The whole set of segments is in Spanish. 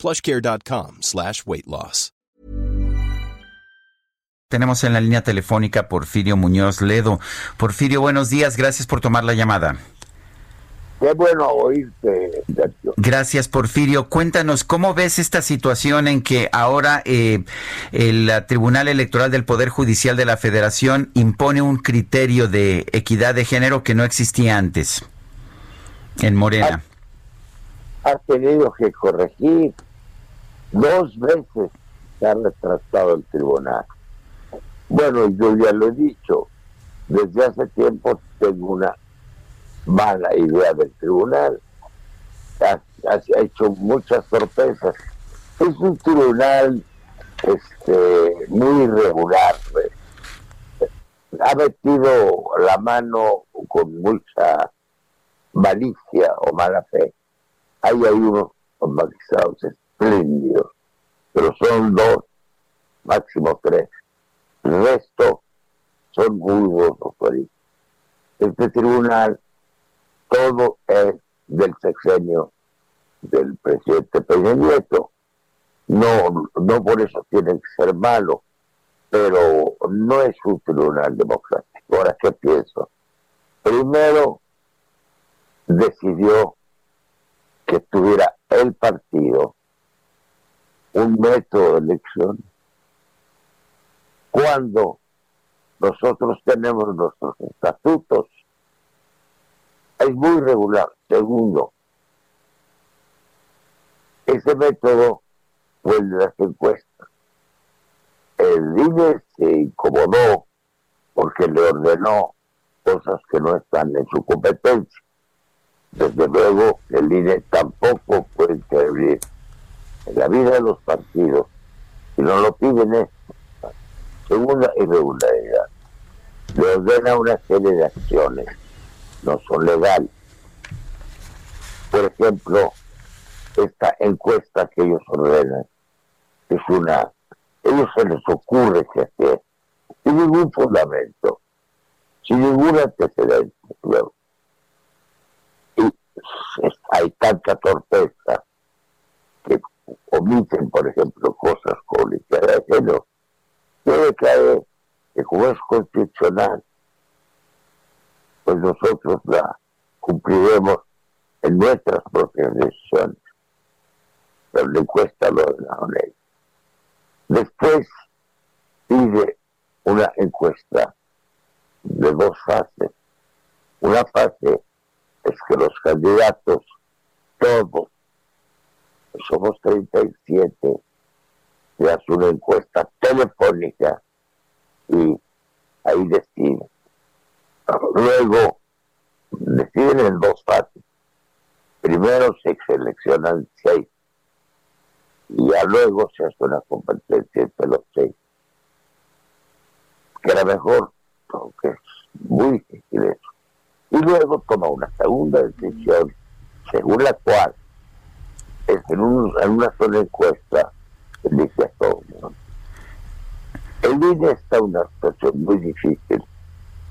plushcare.com slash weight loss. Tenemos en la línea telefónica Porfirio Muñoz Ledo. Porfirio, buenos días, gracias por tomar la llamada. Qué bueno oírte, Sergio. Gracias, Porfirio. Cuéntanos, ¿cómo ves esta situación en que ahora eh, el Tribunal Electoral del Poder Judicial de la Federación impone un criterio de equidad de género que no existía antes en Morena? Ha, ha tenido que corregir Dos veces se ha retrasado el tribunal. Bueno, yo ya lo he dicho, desde hace tiempo tengo una mala idea del tribunal. Ha, hecho muchas sorpresas. Es un tribunal este, muy irregular. Ha metido la mano con mucha malicia o mala fe. Hay ahí unos magistrados espléndidos, pero son dos, máximo tres. El resto son muy autoristas. Este tribunal, todo es del sexenio del presidente Peña Nieto. No, no por eso tiene que ser malo, pero no es un tribunal democrático. Ahora, ¿qué pienso? Primero, decidió que tuviera el partido un método de elección cuando nosotros tenemos nuestros estatutos. Es muy regular. Segundo, ese método fue el de las encuestas. El INE se incomodó porque le ordenó cosas que no están en su competencia. Desde luego, el INE tampoco puede intervenir en la vida de los partidos, y no lo piden es segunda irregularidad. Le ordena una serie de acciones, no son legales. Por ejemplo, esta encuesta que ellos ordenan es una, ellos se les ocurre que hacer sin ningún fundamento, sin ningún antecedente. Y hay tanta torpeza que omiten, por ejemplo, cosas como de género, debe caer que como es constitucional, pues nosotros la cumpliremos en nuestras propias decisiones. Pero le cuesta lo de la ley. Después pide una encuesta de dos fases. Una fase es que los candidatos, todos, somos 37, se hace una encuesta telefónica y ahí deciden. Luego deciden en dos fases. Primero se seleccionan seis y ya luego se hace una competencia entre los seis. Que era mejor, aunque es muy difícil eso. Y luego toma una segunda decisión según la cual en, una sola encuesta dice a todos. El INE está en una situación muy difícil.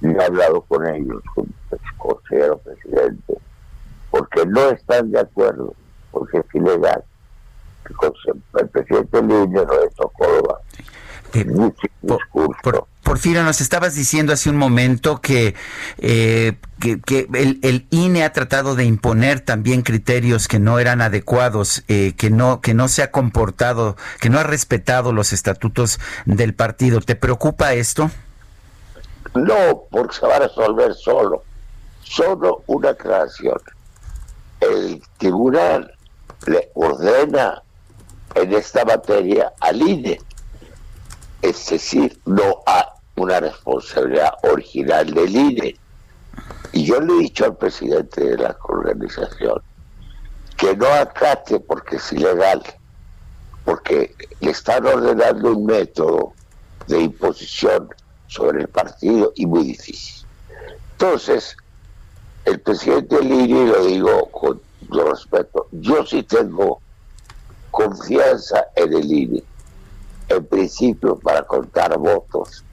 Y he hablado con ellos, con el consejero presidente, porque no están de acuerdo, porque es ilegal. El presidente del INE no es Córdoba. Eh, por, Porfirio, nos estabas diciendo hace un momento que, eh, el, INE ha tratado de imponer también criterios que no eran adecuados, eh, que no que no se ha comportado, que no ha respetado los estatutos del partido. ¿Te preocupa esto? No, porque se va a resolver solo. Solo una creación. El tribunal le ordena en esta materia al INE es decir, no hay una responsabilidad original del INE. Y yo le he dicho al presidente de la organización que no acate porque es ilegal porque le están ordenando un método de imposición sobre el partido y muy difícil. Entonces, el presidente Liri, lo digo con todo respeto, yo sí tengo confianza en el INE, en principio para contar votos,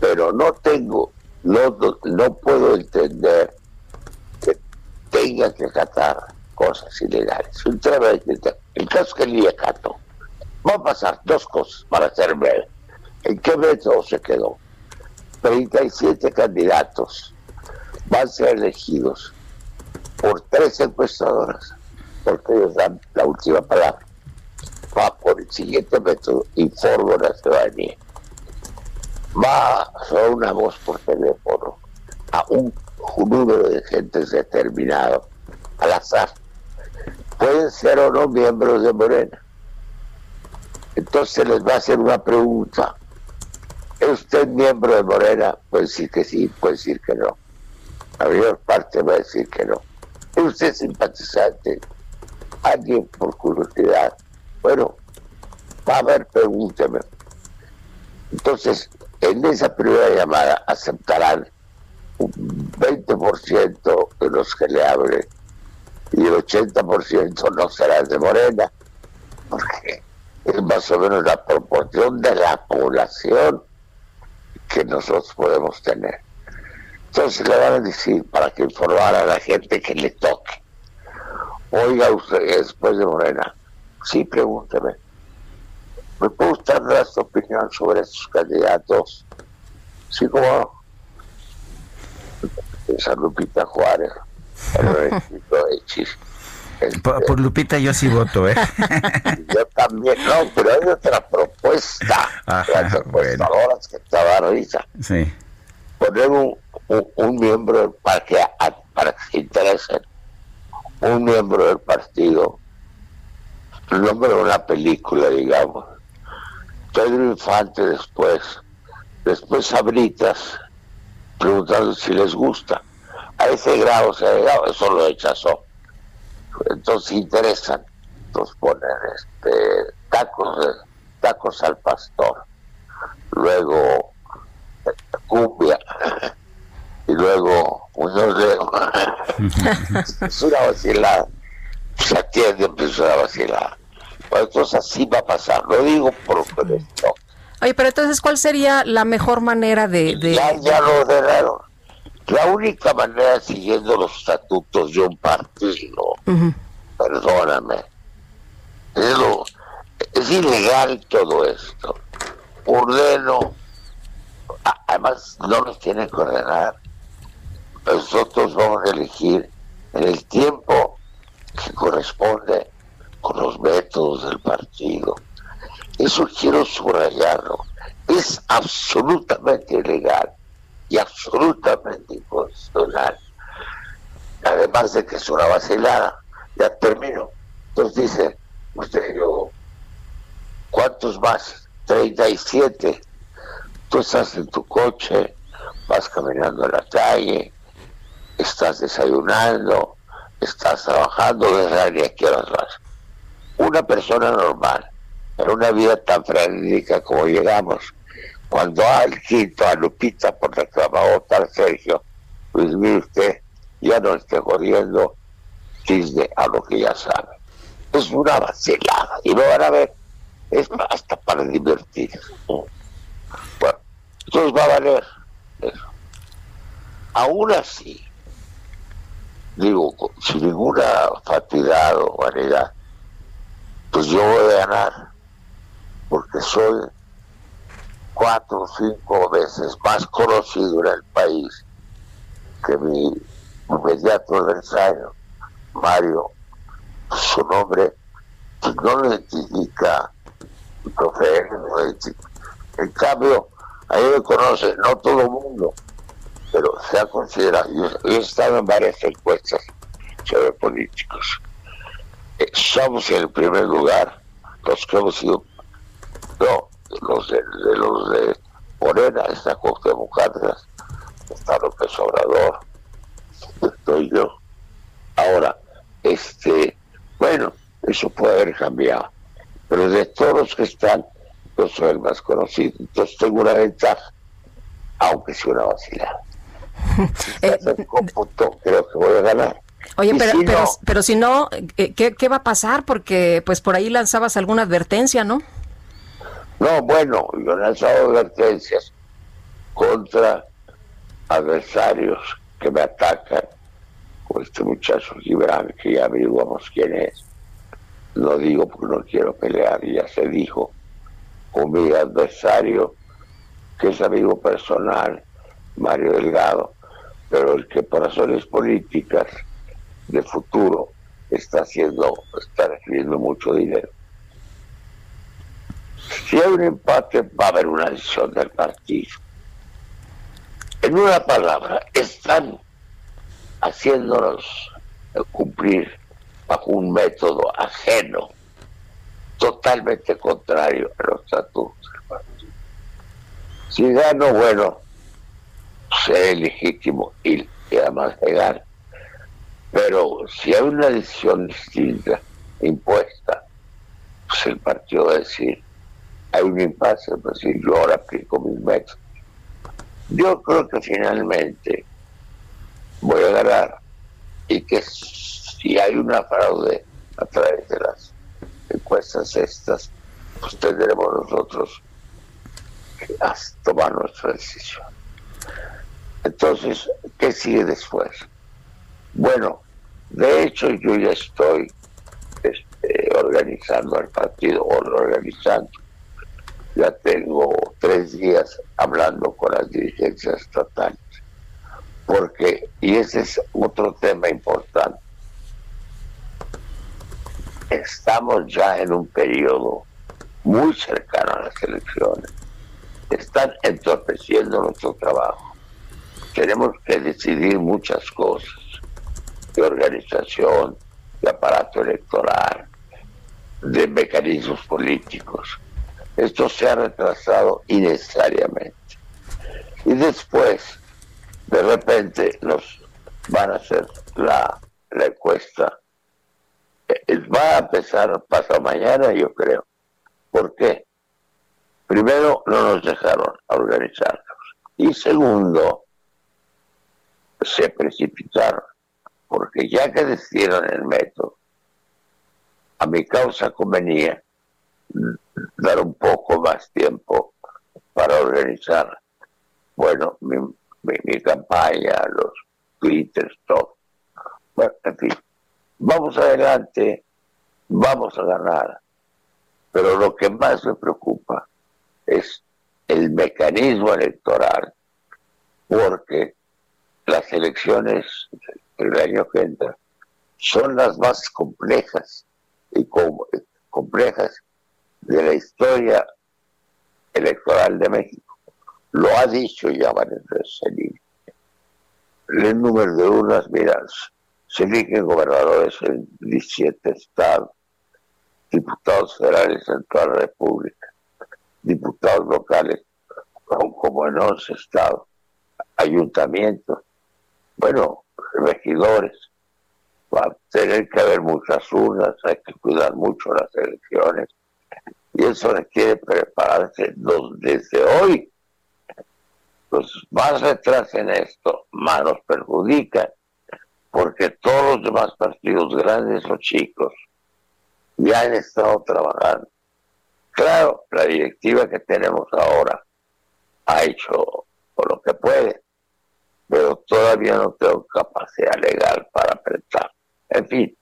pero no tengo, no, no, puedo entender que tenga que acatar cosas ilegales. El caso que el acato. Va a pasar dos cosas para ser breve. ¿En qué método se quedó? 37 candidatos van a ser elegidos por tres encuestadoras, porque ellos dan la última palabra. Va por el siguiente método, informo a la ciudadanía. Va solo una voz por teléfono a un, número de gentes determinado, al azar. Pueden ser o no miembros de Morena. Entonces les va a hacer una pregunta. ¿Es usted miembro de Morena? Puede decir que sí, puede decir que no. La mayor parte va a decir que no. ¿Es usted simpatizante? Alguien por curiosidad. Bueno, va a ver, pregúnteme. Entonces, en esa primera llamada aceptarán un 20% de los que le hablen y el 80% no serán de Morena, porque es más o menos la proporción de la población que nosotros podemos tener. Entonces le van a decir para que informar a la gente que le toque. Oiga usted, después de Morena, sí, pregúnteme. ¿Me puede usted dar su opinión sobre estos candidatos? Sí, como esa Lupita Juárez, el por, Lupita yo sí voto, ¿eh? yo también, no, pero hay otra propuesta. Ajá, bueno. que estaba risa. Sí. Poner un, un, miembro para que, para que se interesen, un miembro del partido, el nombre de una película, digamos. Pedro Infante después, después Sabritas, preguntando si les gusta. A ese grado se ha llegado, eso lo rechazó entonces interesan, entonces ponen este, tacos, tacos al pastor, luego cumbia, y luego unos dedos. es una vacilada. Se atiende, pues es una vacilada. Entonces así va a pasar. Lo digo por esto. Oye, pero entonces, ¿cuál sería la mejor manera de...? Ya, ya lo ordenaron. La única manera, siguiendo los estatutos de un partido, perdóname, es, es ilegal todo esto. Ordeno, además no nos tienen que ordenar. Nosotros vamos a elegir en el tiempo que corresponde con los métodos del partido. Eso quiero subrayarlo. Es absolutamente ilegal y absolutamente inconstitucional. Además de que es una vacilada. Ya termino. Entonces dice, usted yo, ¿cuántos más? 37. Tú estás en tu coche, vas caminando a la calle, estás desayunando, estás trabajando, desde aquí a las. Una persona normal, en una vida tan frenética como llegamos, cuando al quinto a Lupita por va a votar Sergio, pues mire usted, ya no esté corriendo Disney a lo que ya sabe. Es una vacilada y lo van a ver, es hasta para divertir. Bueno, entonces va a valer eso. Aún así, digo, sin ninguna fatiga o vanidad, pues yo voy a ganar, porque soy cuatro o cinco veces más conocido en el país que mi inmediato adversario, Mario. Su nombre no lo identifica profe, En cambio, ahí me conoce, no todo el mundo, pero se ha considerado. Yo, he estado en varias encuestas sobre políticos. Eh, somos en el primer lugar los que hemos sido, no, los de, los de Morena, está Cuauhtémoc Cárdenas, está López Obrador, estoy yo. Ahora, este, bueno, eso puede haber cambiado. pero de todos los que están, yo soy el más conocido. Entonces tengo una ventaja, aunque sea una vacilada. Eh, creo que voy a ganar. Oye, pero, si pero, no, pero, si no, eh, ¿qué, ¿qué, va a pasar? Porque pues por ahí lanzabas alguna advertencia, ¿no? No, bueno, yo he lanzado advertencias contra adversarios que me atacan, con este muchacho Gibran, que ya averiguamos quién es. Lo digo porque no quiero pelear, ya se dijo, con mi adversario, que es amigo personal, Mario Delgado, pero el que por razones políticas de futuro está haciendo, está recibiendo mucho dinero. Si hay un empate, va a haber una decisión del partido. En una palabra, están haciéndonos cumplir bajo un método ajeno, totalmente contrario a los estatutos del partido. Si gano, bueno, seré legítimo y, además legal. Pero si hay una decisión distinta, impuesta, pues el partido va a decir, hay un impasse, pues si yo ahora aplico mis métodos. Yo creo que finalmente voy a ganar y que si hay una fraude a través de las encuestas estas, pues tendremos nosotros que tomar nuestra decisión. Entonces, ¿qué sigue después? Bueno, de hecho yo ya estoy este, organizando el partido, o organizando ya tengo tres días hablando con las dirigencias estatales. Porque, y ese es otro tema importante, estamos ya en un periodo muy cercano a las elecciones. Están entorpeciendo nuestro trabajo. Tenemos que decidir muchas cosas organización, de aparato electoral, de mecanismos políticos esto se ha retrasado innecesariamente. Y después, de repente, nos van a hacer la, encuesta. Eh, va a empezar pasado mañana, yo creo. ¿Por qué? Primero, no nos dejaron organizarnos. Y segundo, se precipitaron. Porque ya que decidieron el método, a mi causa convenía dar un poco más tiempo para organizar, bueno, mi, mi, campaña, los twitters, todo. Bueno, en fin, vamos adelante, vamos a ganar. Pero lo que más me preocupa es el mecanismo electoral, porque las elecciones del año que entra. Son las más complejas y complejas de la historia electoral de México. Lo ha dicho ya varias veces el número de urnas, mira, se eligen gobernadores en 17 estados, diputados federales en toda la República, diputados locales como en 11 estados, ayuntamientos, bueno, regidores. Va a tener que haber muchas urnas, hay que cuidar mucho las elecciones y eso requiere prepararse desde hoy. Los más retrasen esto, más nos perjudican, porque todos los demás partidos, grandes o chicos, ya han estado trabajando. Claro, la directiva que tenemos ahora ha hecho lo que puede, pero todavía no tengo capacidad legal para apretar. En fin,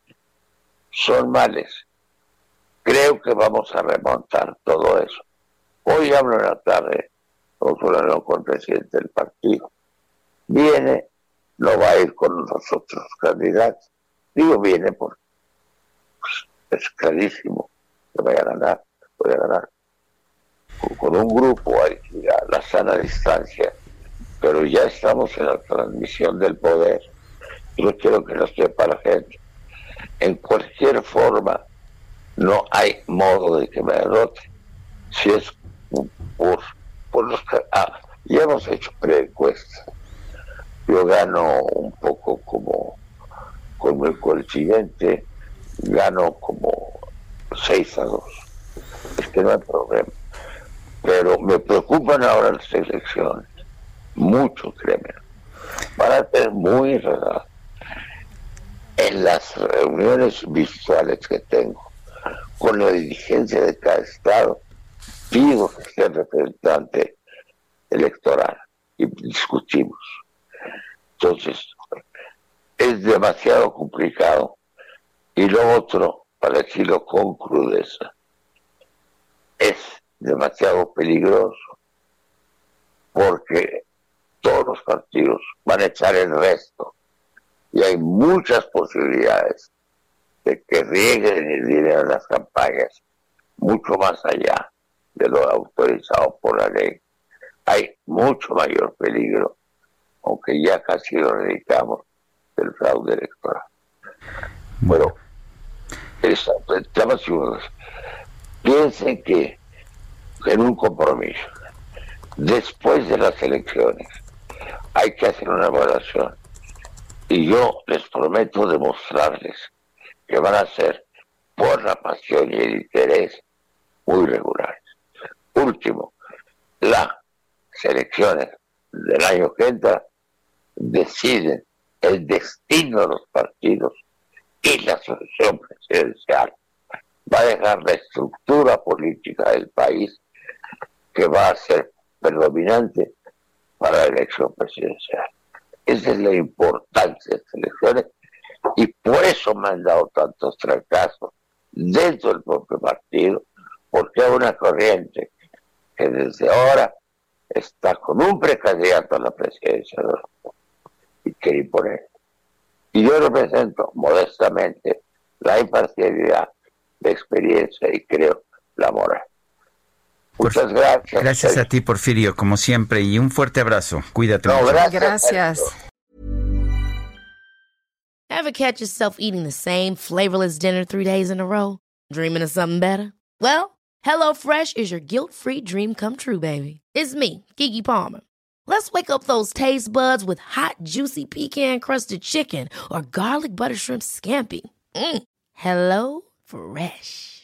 son males Creo que vamos a remontar todo eso. Hoy hablo en la tarde con con el presidente del partido. Viene, no va a ir con los otros candidatos. Digo viene porque es clarísimo que voy a ganar, voy a ganar. Con, un grupo hay a la sana distancia, pero ya estamos en la transmisión del poder. Yo quiero que lo sepa la gente. En cualquier forma, no hay modo de que me derrote. Si es por, por los ah, ya hemos hecho preencuestas. Yo gano un poco como con el coincidente, gano como 6 a 2. Es que no hay problema. Pero me preocupan ahora las elecciones. Mucho, créeme. Van a ser muy raras. En las reuniones visuales que tengo con la dirigencia de cada estado, pido que sea representante electoral y discutimos. Entonces, es demasiado complicado. Y lo otro, para decirlo con crudeza, es demasiado peligroso porque todos los partidos van a echar el resto y hay muchas posibilidades de que rieguen el dinero en las campañas mucho más allá de lo autorizado por la ley. Hay mucho mayor peligro, aunque ya casi lo dedicamos del fraude electoral. Bueno, esa, piensen que en un compromiso, después de las elecciones, hay que hacer una evaluación. Y yo les prometo demostrarles que van a ser por la pasión y el interés muy regulares. Último, las elecciones del año que entra deciden el destino de los partidos y la solución presidencial. Va a dejar la estructura política del país que va a ser predominante para la elección presidencial. Esa es la importancia de estas elecciones y por eso me han dado tantos fracasos dentro del propio partido, porque hay una corriente que desde ahora está con un precandidato a la presidencia y quiere imponer. Y yo represento modestamente la imparcialidad, la experiencia y creo la moral. Muchas gracias. Gracias a ti, Porfirio, como siempre, y un fuerte abrazo. Cuídate. No, gracias. gracias. Ever catch yourself eating the same flavorless dinner three days in a row? Dreaming of something better? Well, HelloFresh is your guilt-free dream come true, baby. It's me, Kiki Palmer. Let's wake up those taste buds with hot, juicy pecan-crusted chicken or garlic butter shrimp scampi. Mm. Hello Fresh.